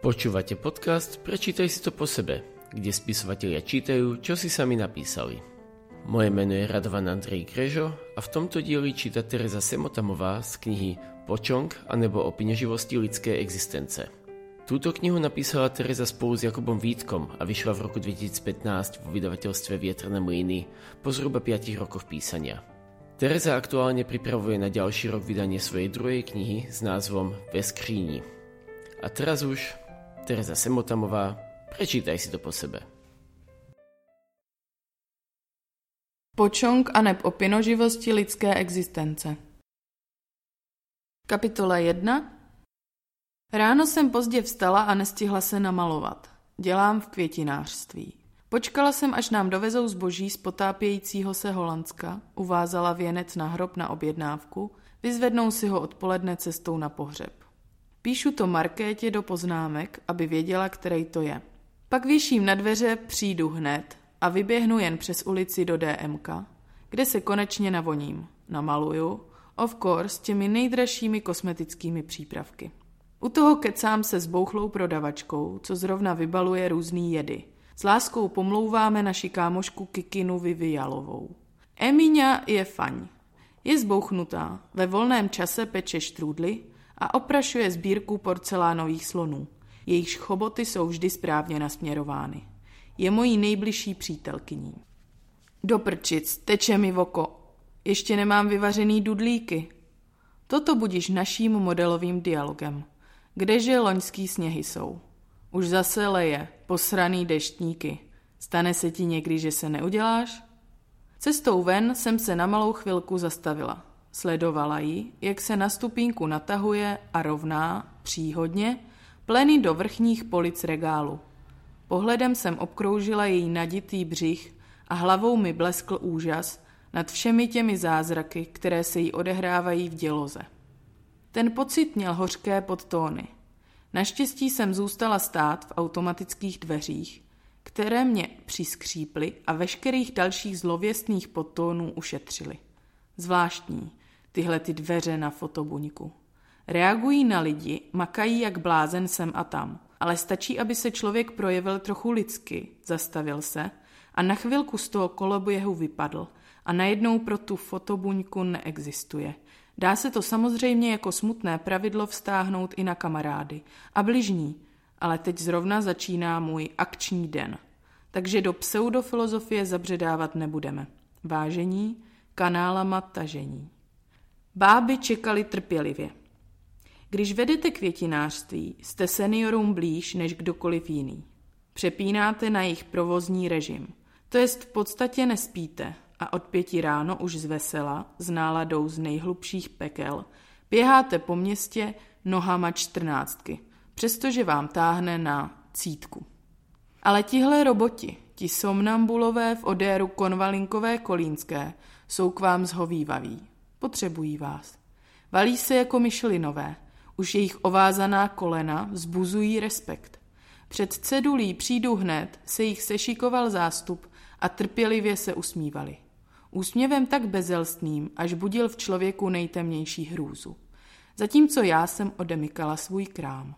Počúvate podcast Prečítaj si to po sebe, kde spisovatelia čítajú, čo si sami napísali. Moje meno je Radovan Andrej Krežo a v tomto dieli číta Teresa Semotamová z knihy Počong anebo o pineživosti lidskej existence. Túto knihu napísala Teresa spolu s Jakubom Vítkom a vyšla v roku 2015 vo vydavateľstve Vietrné mlyny po zhruba 5 rokoch písania. Teresa aktuálne pripravuje na ďalší rok vydanie svojej druhej knihy s názvom Ve skříni. A teraz už Tereza Semotamová, prečítaj si to po sebe. Počong a neb o pinoživosti lidské existence. Kapitola 1 Ráno jsem pozdě vstala a nestihla se namalovat. Dělám v květinářství. Počkala jsem, až nám dovezou zboží z potápějícího se Holandska, uvázala věnec na hrob na objednávku, vyzvednou si ho odpoledne cestou na pohřeb. Píšu to Markétě do poznámek, aby věděla, který to je. Pak věším na dveře přijdu hned a vyběhnu jen přes ulici do DMK, kde se konečně navoním. Namaluju, of course, těmi nejdražšími kosmetickými přípravky. U toho kecám se s bouchlou prodavačkou, co zrovna vybaluje různý jedy. S láskou pomlouváme naši kámošku Kikinu Vivialovou. Emíňa je faň. Je zbouchnutá, ve volném čase peče štrůdly a oprašuje sbírku porcelánových slonů. Jejichž choboty jsou vždy správně nasměrovány. Je mojí nejbližší přítelkyní. Do prčic, teče mi v oko. Ještě nemám vyvařený dudlíky. Toto budíš naším modelovým dialogem. Kdeže loňský sněhy jsou? Už zase leje, posraný deštníky. Stane se ti někdy, že se neuděláš? Cestou ven jsem se na malou chvilku zastavila. Sledovala ji, jak se na stupínku natahuje a rovná, příhodně, pleny do vrchních polic regálu. Pohledem jsem obkroužila její naditý břich a hlavou mi bleskl úžas nad všemi těmi zázraky, které se jí odehrávají v děloze. Ten pocit měl hořké podtóny. Naštěstí jsem zůstala stát v automatických dveřích, které mě přiskříply a veškerých dalších zlověstných podtónů ušetřily. Zvláštní, tyhle ty dveře na fotobuňku. Reagují na lidi, makají jak blázen sem a tam, ale stačí, aby se člověk projevil trochu lidsky, zastavil se a na chvilku z toho koloběhu vypadl a najednou pro tu fotobuňku neexistuje. Dá se to samozřejmě jako smutné pravidlo vztáhnout i na kamarády a bližní, ale teď zrovna začíná můj akční den. Takže do pseudofilozofie zabředávat nebudeme. Vážení, kanálama tažení. Báby čekali trpělivě. Když vedete květinářství, jste seniorům blíž než kdokoliv jiný. Přepínáte na jejich provozní režim. To jest v podstatě nespíte a od pěti ráno už z vesela, s náladou z nejhlubších pekel, běháte po městě nohama čtrnáctky, přestože vám táhne na cítku. Ale tihle roboti, ti somnambulové v odéru konvalinkové kolínské, jsou k vám zhovývaví. Potřebují vás. Valí se jako myšlinové. Už jejich ovázaná kolena vzbuzují respekt. Před cedulí přijdu hned se jich sešikoval zástup a trpělivě se usmívali. Úsměvem tak bezelstným, až budil v člověku nejtemnější hrůzu. Zatímco já jsem odemykala svůj krám.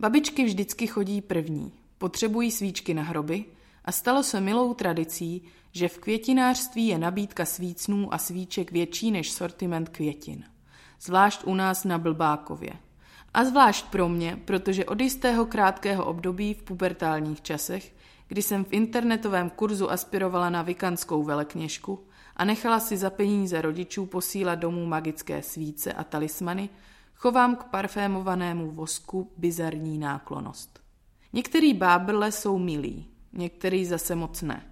Babičky vždycky chodí první, potřebují svíčky na hroby a stalo se milou tradicí, že v květinářství je nabídka svícnů a svíček větší než sortiment květin. Zvlášť u nás na Blbákově. A zvlášť pro mě, protože od jistého krátkého období v pubertálních časech, kdy jsem v internetovém kurzu aspirovala na vikanskou velekněžku a nechala si za peníze rodičů posílat domů magické svíce a talismany, chovám k parfémovanému vosku bizarní náklonost. Některý bábrle jsou milí, některý zase moc ne.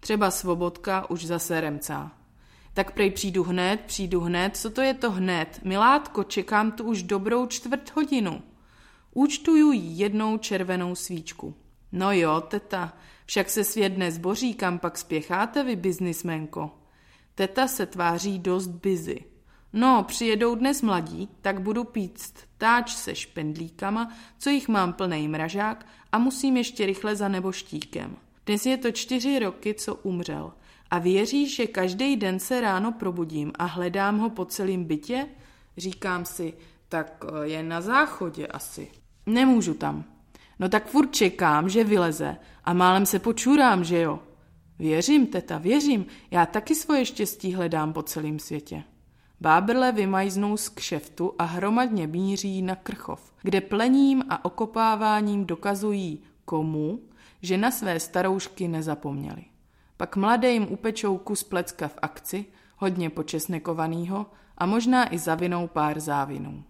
Třeba svobodka už zase remcá. Tak prej přijdu hned, přijdu hned, co to je to hned? Milátko, čekám tu už dobrou čtvrt hodinu. Účtuju jednou červenou svíčku. No jo, teta, však se svět nezboří, kam pak spěcháte vy, biznismenko? Teta se tváří dost busy. No, přijedou dnes mladí, tak budu pít táč se špendlíkama, co jich mám plný mražák a musím ještě rychle za neboštíkem. Dnes je to čtyři roky, co umřel. A věříš, že každý den se ráno probudím a hledám ho po celém bytě? Říkám si, tak eh, je na záchodě asi. Nemůžu tam. No tak furt čekám, že vyleze a málem se počurám, že jo. Věřím, teta, věřím, já taky svoje štěstí hledám po celém světě. Bábrle vymajznou z kšeftu a hromadně míří na Krchov, kde plením a okopáváním dokazují komu, že na své staroušky nezapomněli. Pak mladé jim upečou kus plecka v akci, hodně počesnekovanýho a možná i zavinou pár závinů.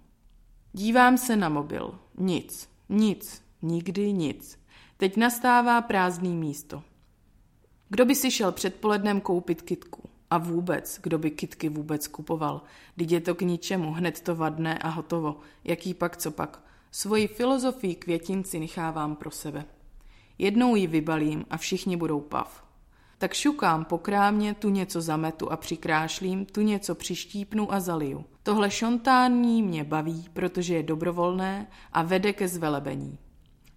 Dívám se na mobil. Nic, nic, nikdy nic. Teď nastává prázdný místo. Kdo by si šel předpolednem koupit kitku? A vůbec, kdo by kitky vůbec kupoval? Teď je to k ničemu, hned to vadné a hotovo. Jaký pak, co pak? Svoji filozofii květin si nechávám pro sebe. Jednou ji vybalím a všichni budou pav. Tak šukám po krámě, tu něco zametu a přikrášlím, tu něco přištípnu a zaliju. Tohle šontání mě baví, protože je dobrovolné a vede ke zvelebení.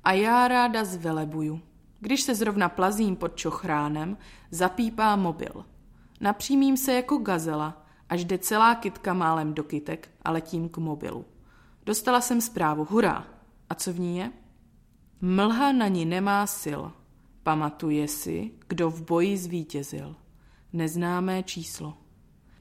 A já ráda zvelebuju. Když se zrovna plazím pod čochránem, zapípá mobil. Napřímím se jako gazela, až jde celá kytka málem do kytek a letím k mobilu. Dostala jsem zprávu, hurá. A co v ní je? Mlha na ní nemá sil. Pamatuje si, kdo v boji zvítězil. Neznámé číslo.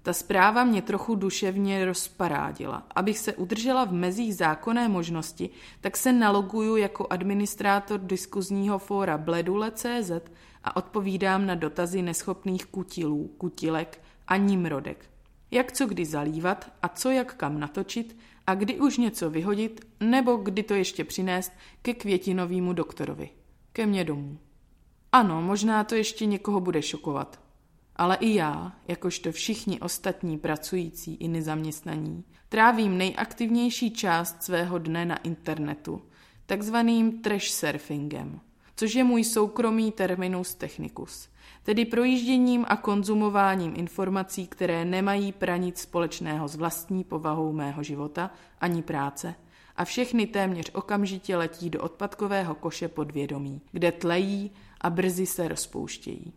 Ta zpráva mě trochu duševně rozparádila. Abych se udržela v mezích zákonné možnosti, tak se naloguju jako administrátor diskuzního fóra bledule.cz a odpovídám na dotazy neschopných kutilů, kutilek a nimrodek. Jak co kdy zalívat a co jak kam natočit a kdy už něco vyhodit nebo kdy to ještě přinést ke květinovému doktorovi. Ke mně domů. Ano, možná to ještě někoho bude šokovat. Ale i já, jakožto všichni ostatní pracující i nezaměstnaní, trávím nejaktivnější část svého dne na internetu, takzvaným trash surfingem, což je můj soukromý terminus technicus, tedy projížděním a konzumováním informací, které nemají pranic společného s vlastní povahou mého života ani práce, a všechny téměř okamžitě letí do odpadkového koše podvědomí, kde tlejí a brzy se rozpouštějí.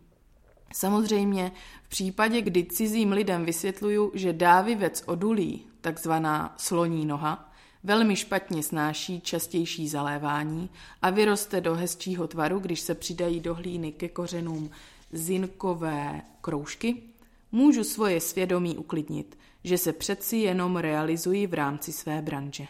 Samozřejmě v případě, kdy cizím lidem vysvětluju, že dávivec odulí, takzvaná sloní noha, velmi špatně snáší častější zalévání a vyroste do hezčího tvaru, když se přidají do hlíny ke kořenům zinkové kroužky, můžu svoje svědomí uklidnit, že se přeci jenom realizují v rámci své branže.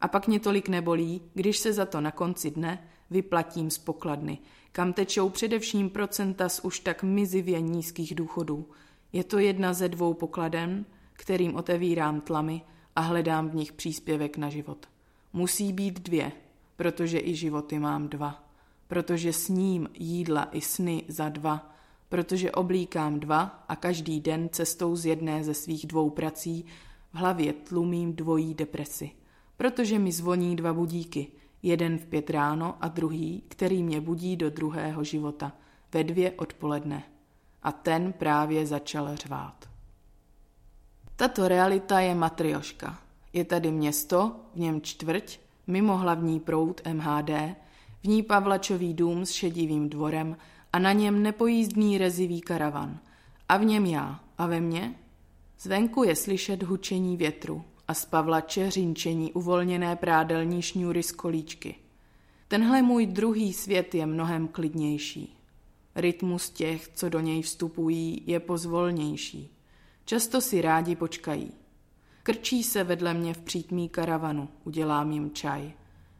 A pak mě tolik nebolí, když se za to na konci dne vyplatím z pokladny, kam tečou především procenta z už tak mizivě nízkých důchodů. Je to jedna ze dvou pokladen, kterým otevírám tlamy a hledám v nich příspěvek na život. Musí být dvě, protože i životy mám dva. Protože sním jídla i sny za dva. Protože oblíkám dva a každý den cestou z jedné ze svých dvou prací v hlavě tlumím dvojí depresi. Protože mi zvoní dva budíky – jeden v pět ráno a druhý, který mě budí do druhého života, ve dvě odpoledne. A ten právě začal řvát. Tato realita je matrioška. Je tady město, v něm čtvrť, mimo hlavní proud MHD, v ní Pavlačový dům s šedivým dvorem a na něm nepojízdný rezivý karavan. A v něm já. A ve mně? Zvenku je slyšet hučení větru, a z pavlače řinčení uvolněné prádelní šňůry z kolíčky. Tenhle můj druhý svět je mnohem klidnější. Rytmus těch, co do něj vstupují, je pozvolnější. Často si rádi počkají. Krčí se vedle mě v přítmí karavanu, udělám jim čaj.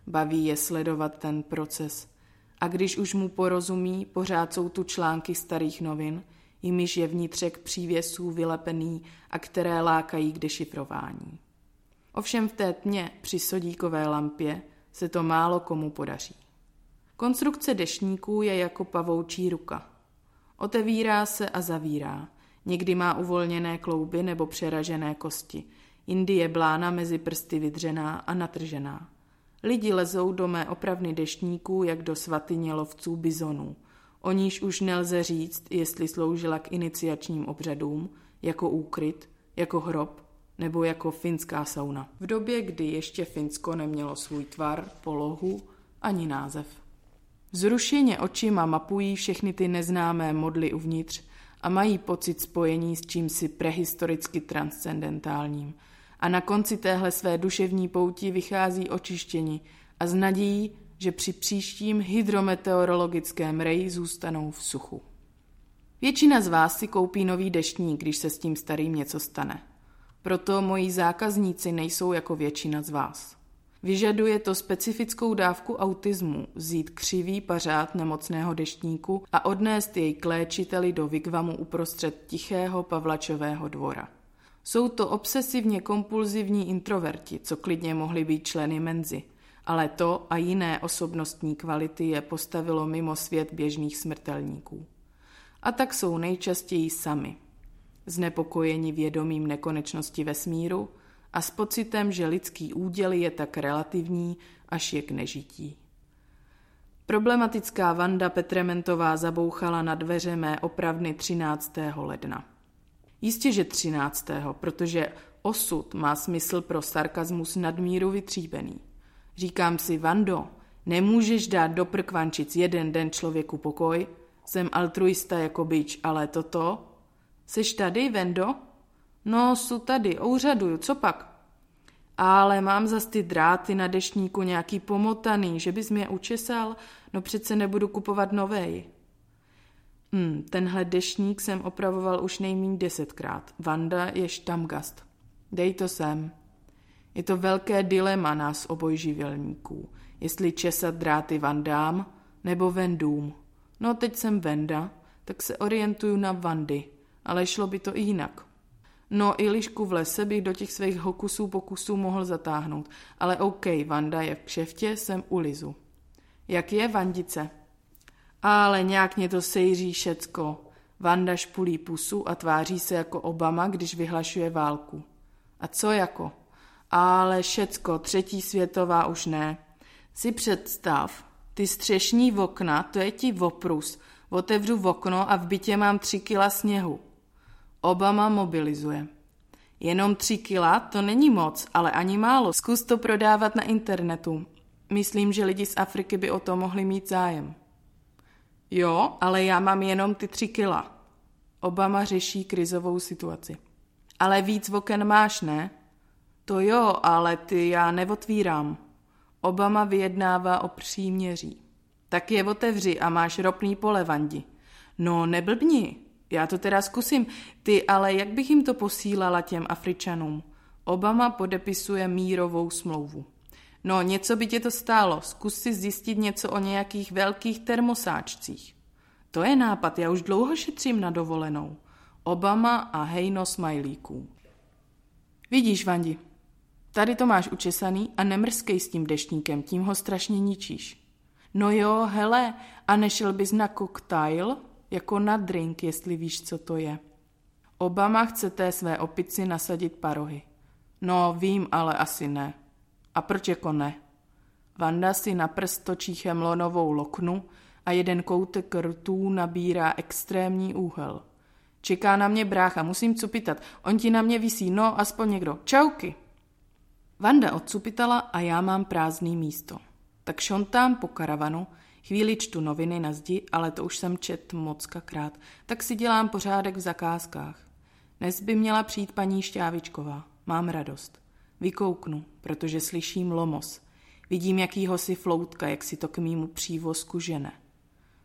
Baví je sledovat ten proces. A když už mu porozumí, pořád jsou tu články starých novin, jimiž je vnitřek přívěsů vylepený a které lákají k dešifrování. Ovšem v té tmě při sodíkové lampě se to málo komu podaří. Konstrukce dešníků je jako pavoučí ruka. Otevírá se a zavírá. Někdy má uvolněné klouby nebo přeražené kosti. Jindy je blána mezi prsty vydřená a natržená. Lidi lezou do mé opravny deštníků, jak do svatyně lovců bizonů. O níž už nelze říct, jestli sloužila k iniciačním obřadům, jako úkryt, jako hrob nebo jako finská sauna. V době, kdy ještě Finsko nemělo svůj tvar, polohu ani název. Zrušeně očima mapují všechny ty neznámé modly uvnitř a mají pocit spojení s čímsi prehistoricky transcendentálním. A na konci téhle své duševní pouti vychází očištění a s nadějí, že při příštím hydrometeorologickém reji zůstanou v suchu. Většina z vás si koupí nový deštník, když se s tím starým něco stane. Proto moji zákazníci nejsou jako většina z vás. Vyžaduje to specifickou dávku autismu vzít křivý pařád nemocného deštníku a odnést jej k léčiteli do vigvamu uprostřed tichého Pavlačového dvora. Jsou to obsesivně kompulzivní introverti, co klidně mohli být členy menzy, ale to a jiné osobnostní kvality je postavilo mimo svět běžných smrtelníků. A tak jsou nejčastěji sami. Znepokojeni vědomím nekonečnosti vesmíru a s pocitem, že lidský úděl je tak relativní, až je k nežití. Problematická Vanda Petrementová zabouchala na dveře mé opravny 13. ledna. Jistě, že 13. protože osud má smysl pro sarkazmus nadmíru vytříbený. Říkám si, Vando, nemůžeš dát do prkvančic jeden den člověku pokoj, jsem altruista jako byč, ale toto? Seš tady, Vendo? No, jsou tady, ouřaduju, co pak? Ale mám zas ty dráty na dešníku nějaký pomotaný, že bys mě učesal, no přece nebudu kupovat novej. Hmm, tenhle dešník jsem opravoval už nejméně desetkrát. Vanda je štamgast. Dej to sem. Je to velké dilema nás obojživelníků, jestli česat dráty Vandám nebo Vendům. No teď jsem Venda, tak se orientuju na Vandy, ale šlo by to i jinak. No i lišku v lese bych do těch svých hokusů pokusů mohl zatáhnout, ale OK, Vanda je v kšeftě, jsem u Lizu. Jak je, Vandice? Ale nějak mě to sejří všecko. Vanda špulí pusu a tváří se jako Obama, když vyhlašuje válku. A co jako? Ale všecko, třetí světová už ne. Si představ, ty střešní okna, to je ti voprus. Otevřu okno a v bytě mám tři kila sněhu. Obama mobilizuje. Jenom tři kila, to není moc, ale ani málo. Zkus to prodávat na internetu. Myslím, že lidi z Afriky by o to mohli mít zájem. Jo, ale já mám jenom ty tři kila. Obama řeší krizovou situaci. Ale víc oken máš, ne? To jo, ale ty já neotvírám. Obama vyjednává o příměří. Tak je otevři a máš ropný pole, Vandi. No, neblbni. Já to teda zkusím. Ty, ale jak bych jim to posílala těm Afričanům? Obama podepisuje mírovou smlouvu. No, něco by tě to stálo. Zkus si zjistit něco o nějakých velkých termosáčcích. To je nápad, já už dlouho šetřím na dovolenou. Obama a hejno smajlíků. Vidíš, Vandi, tady to máš učesaný a nemrskej s tím deštníkem, tím ho strašně ničíš. No jo, hele, a nešel bys na koktejl? Jako na drink, jestli víš, co to je. Obama chce té své opici nasadit parohy. No, vím, ale asi ne. A proč jako ne? Vanda si na prst točí chemlonovou loknu a jeden koutek rtů nabírá extrémní úhel. Čeká na mě brácha, musím cupitat. On ti na mě visí, no, aspoň někdo. Čauky! Vanda odcupitala a já mám prázdný místo. Tak šontám po karavanu, chvíli čtu noviny na zdi, ale to už jsem čet mockakrát, tak si dělám pořádek v zakázkách. Dnes by měla přijít paní Šťávičková. Mám radost. Vykouknu, protože slyším lomos. Vidím jakýho si floutka, jak si to k mýmu přívozku žene.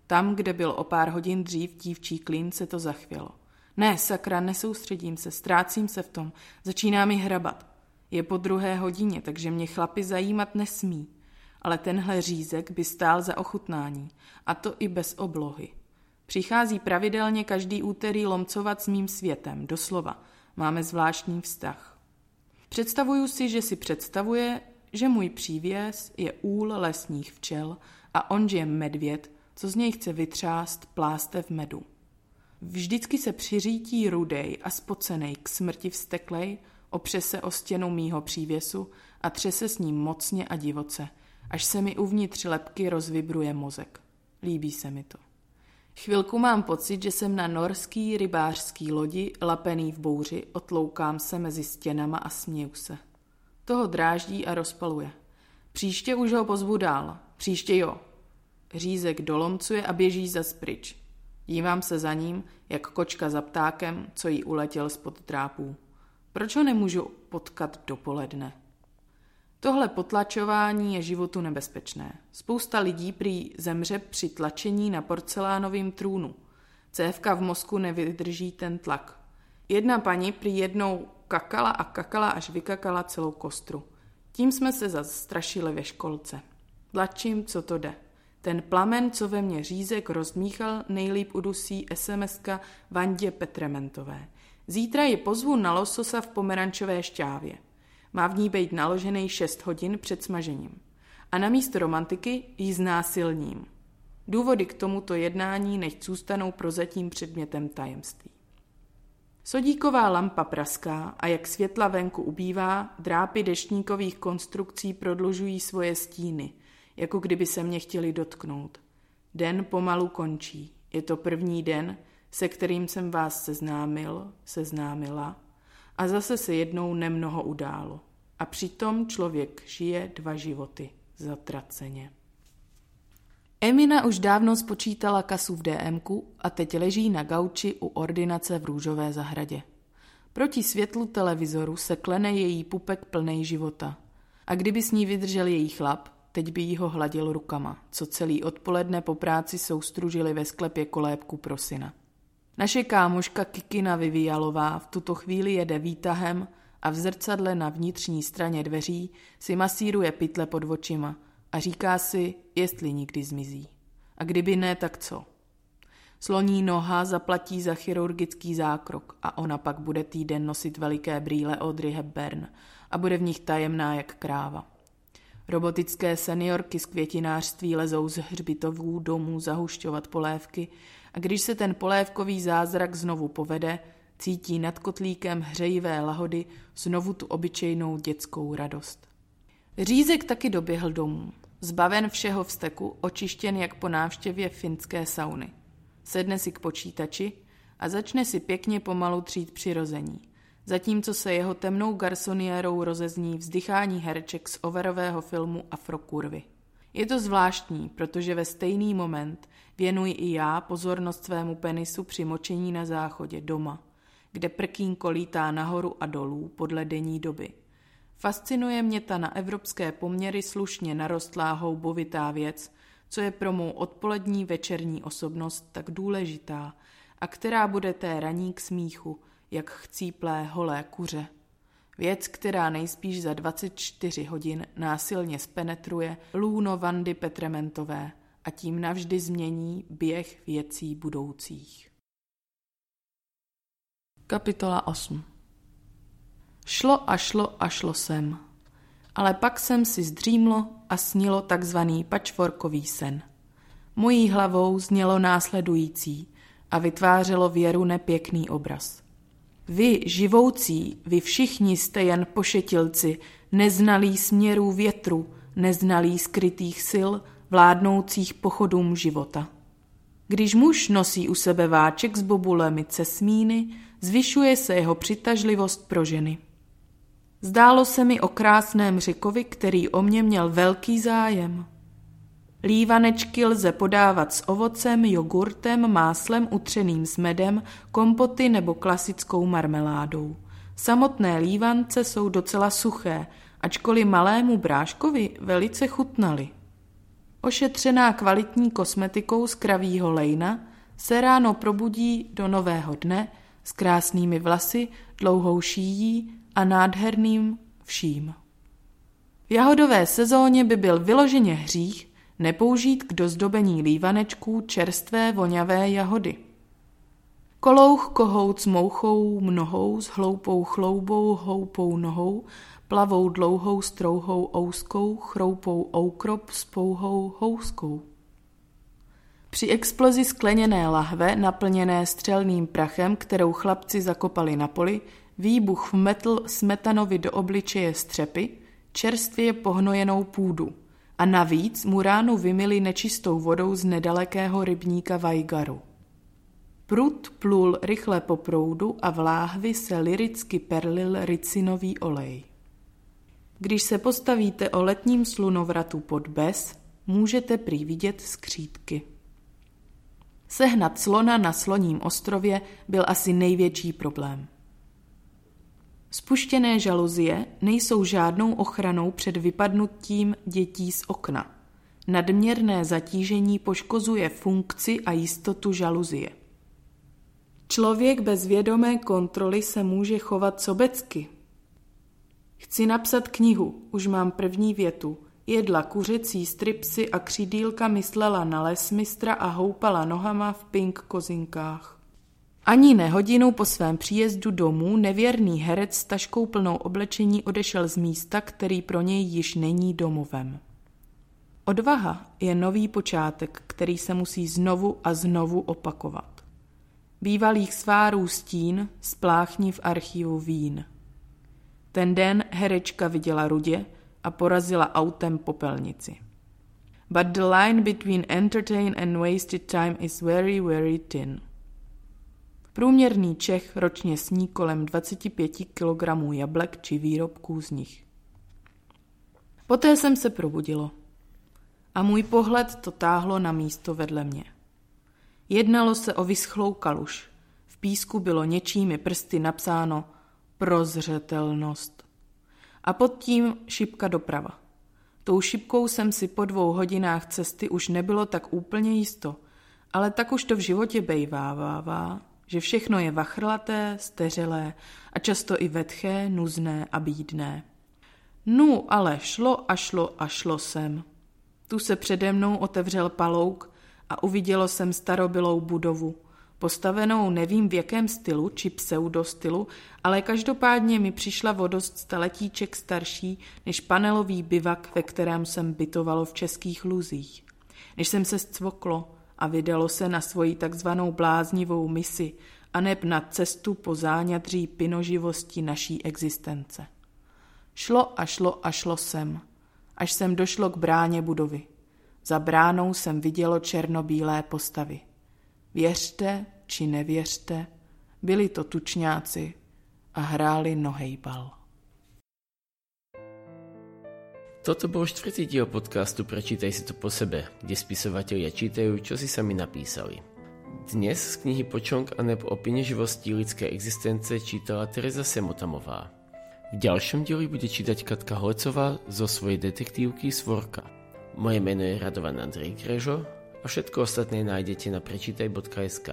Tam, kde byl o pár hodin dřív dívčí klín, se to zachvělo. Ne, sakra, nesoustředím se, ztrácím se v tom, začíná mi hrabat. Je po druhé hodině, takže mě chlapi zajímat nesmí. Ale tenhle řízek by stál za ochutnání, a to i bez oblohy. Přichází pravidelně každý úterý lomcovat s mým světem, doslova. Máme zvláštní vztah. Představuju si, že si představuje, že můj přívěs je úl lesních včel a on je medvěd, co z něj chce vytřást plástev medu. Vždycky se přiřítí rudej a spocenej k smrti vsteklej, opře se o stěnu mýho přívěsu a třese s ním mocně a divoce, až se mi uvnitř lepky rozvibruje mozek. Líbí se mi to. Chvilku mám pocit, že jsem na norský rybářský lodi, lapený v bouři, otloukám se mezi stěnama a směju se. Toho dráždí a rozpaluje. Příště už ho pozvu dál. Příště jo. Řízek dolomcuje a běží za pryč. Dívám se za ním, jak kočka za ptákem, co jí uletěl spod trápů. Proč ho nemůžu potkat dopoledne? Tohle potlačování je životu nebezpečné. Spousta lidí prý zemře při tlačení na porcelánovém trůnu. Cévka v mozku nevydrží ten tlak. Jedna paní prý jednou kakala a kakala, až vykakala celou kostru. Tím jsme se zastrašili ve školce. Tlačím, co to jde. Ten plamen, co ve mně řízek rozmíchal, nejlíp udusí SMSka Vandě Petrementové. Zítra ji pozvu na lososa v pomerančové šťávě. Má v ní být naložený 6 hodin před smažením. A na místo romantiky ji znásilním. Důvody k tomuto jednání nechť zůstanou prozatím předmětem tajemství. Sodíková lampa praská a jak světla venku ubývá, drápy deštníkových konstrukcí prodlužují svoje stíny, jako kdyby se mě chtěli dotknout. Den pomalu končí. Je to první den, se kterým jsem vás seznámil, seznámila a zase se jednou nemnoho událo. A přitom člověk žije dva životy zatraceně. Emina už dávno spočítala kasu v DMku a teď leží na gauči u ordinace v růžové zahradě. Proti světlu televizoru se klene její pupek plnej života. A kdyby s ní vydržel její chlap, teď by jí ho hladil rukama, co celý odpoledne po práci soustružili ve sklepě kolébku pro syna. Naše kámoška Kikina Vivialová v tuto chvíli jede výtahem a v zrcadle na vnitřní straně dveří si masíruje pytle pod očima a říká si, jestli nikdy zmizí. A kdyby ne, tak co? Sloní noha zaplatí za chirurgický zákrok a ona pak bude týden nosit veliké brýle Audrey Hepburn a bude v nich tajemná jak kráva. Robotické seniorky z květinářství lezou z hřbitovů domů zahušťovat polévky a když se ten polévkový zázrak znovu povede, cítí nad kotlíkem hřejivé lahody znovu tu obyčejnou dětskou radost. Řízek taky doběhl domů, zbaven všeho vzteku, očištěn jak po návštěvě finské sauny. Sedne si k počítači a začne si pěkně pomalu třít přirození, zatímco se jeho temnou garsoniérou rozezní vzdychání herček z overového filmu Afrokurvy. Je to zvláštní, protože ve stejný moment věnuji i já pozornost svému penisu při močení na záchodě doma, kde prkínko lítá nahoru a dolů podle denní doby. Fascinuje mě ta na evropské poměry slušně narostlá houbovitá věc, co je pro mou odpolední večerní osobnost tak důležitá a která bude té raní k smíchu, jak chcíplé holé kuře. Věc, která nejspíš za 24 hodin násilně spenetruje lůno Vandy Petrementové a tím navždy změní běh věcí budoucích. Kapitola 8 Šlo a šlo a šlo sem. Ale pak jsem si zdřímlo a snilo takzvaný pačvorkový sen. Mojí hlavou znělo následující a vytvářelo věru nepěkný obraz. Vy, živoucí, vy všichni jste jen pošetilci, neznalí směrů větru, neznalí skrytých sil, vládnoucích pochodům života. Když muž nosí u sebe váček s bobulemi cesmíny, zvyšuje se jeho přitažlivost pro ženy. Zdálo se mi o krásném řikovi, který o mě měl velký zájem. Lívanečky lze podávat s ovocem, jogurtem, máslem utřeným s medem, kompoty nebo klasickou marmeládou. Samotné lívance jsou docela suché, ačkoliv malému bráškovi velice chutnaly. Ošetřená kvalitní kosmetikou z kravího lejna se ráno probudí do nového dne s krásnými vlasy, dlouhou šíjí a nádherným vším. V jahodové sezóně by byl vyloženě hřích nepoužít k dozdobení lívanečků čerstvé voňavé jahody. Kolouch kohout s mouchou mnohou, s hloupou chloubou, houpou nohou, plavou dlouhou strouhou ouskou, chroupou oukrop s pouhou houskou. Při explozi skleněné lahve, naplněné střelným prachem, kterou chlapci zakopali na poli, výbuch vmetl smetanovi do obličeje střepy, čerstvě pohnojenou půdu – a navíc mu ránu vymili nečistou vodou z nedalekého rybníka Vajgaru. Prut plul rychle po proudu a v láhvi se liricky perlil ricinový olej. Když se postavíte o letním slunovratu pod bez, můžete prý vidět skřítky. Sehnat slona na sloním ostrově byl asi největší problém. Spuštěné žaluzie nejsou žádnou ochranou před vypadnutím dětí z okna. Nadměrné zatížení poškozuje funkci a jistotu žaluzie. Člověk bez vědomé kontroly se může chovat sobecky. Chci napsat knihu, už mám první větu. Jedla kuřecí stripsy a křídílka myslela na lesmistra a houpala nohama v pink kozinkách. Ani ne hodinu po svém příjezdu domů nevěrný herec s taškou plnou oblečení odešel z místa, který pro něj již není domovem. Odvaha je nový počátek, který se musí znovu a znovu opakovat. Bývalých svárů stín spláchni v archivu vín. Ten den herečka viděla rudě a porazila autem popelnici. But the line between entertain and wasted time is very, very thin. Průměrný Čech ročně sní kolem 25 kg jablek či výrobků z nich. Poté jsem se probudilo a můj pohled to táhlo na místo vedle mě. Jednalo se o vyschlou kaluš. V písku bylo něčími prsty napsáno prozřetelnost. A pod tím šipka doprava. Tou šipkou jsem si po dvou hodinách cesty už nebylo tak úplně jisto, ale tak už to v životě bejvávává, že všechno je vachrlaté, steřelé a často i vetché, nuzné a bídné. Nu, ale šlo a šlo a šlo sem. Tu se přede mnou otevřel palouk a uvidělo jsem starobylou budovu, postavenou nevím v jakém stylu či pseudostylu, ale každopádně mi přišla vodost staletíček starší než panelový bivak, ve kterém jsem bytovalo v českých luzích. Než jsem se scvoklo a vydalo se na svoji takzvanou bláznivou misi a neb na cestu po záňadří pinoživosti naší existence. Šlo a šlo a šlo sem až jsem došlo k bráně budovy. Za bránou jsem vidělo černobílé postavy. Věřte či nevěřte, byli to tučňáci a hráli nohejbal. Toto bol štvrtý diel podcastu Prečítaj si to po sebe, kde spisovatelia čítajú, čo si sami napísali. Dnes z knihy Počong a neb o živosti lidské existence čítala Teresa Semotamová. V ďalšom dieli bude čítať Katka Holecová zo svojej detektívky Svorka. Moje meno je Radovan Andrej Krežo a všetko ostatné nájdete na prečítaj.sk.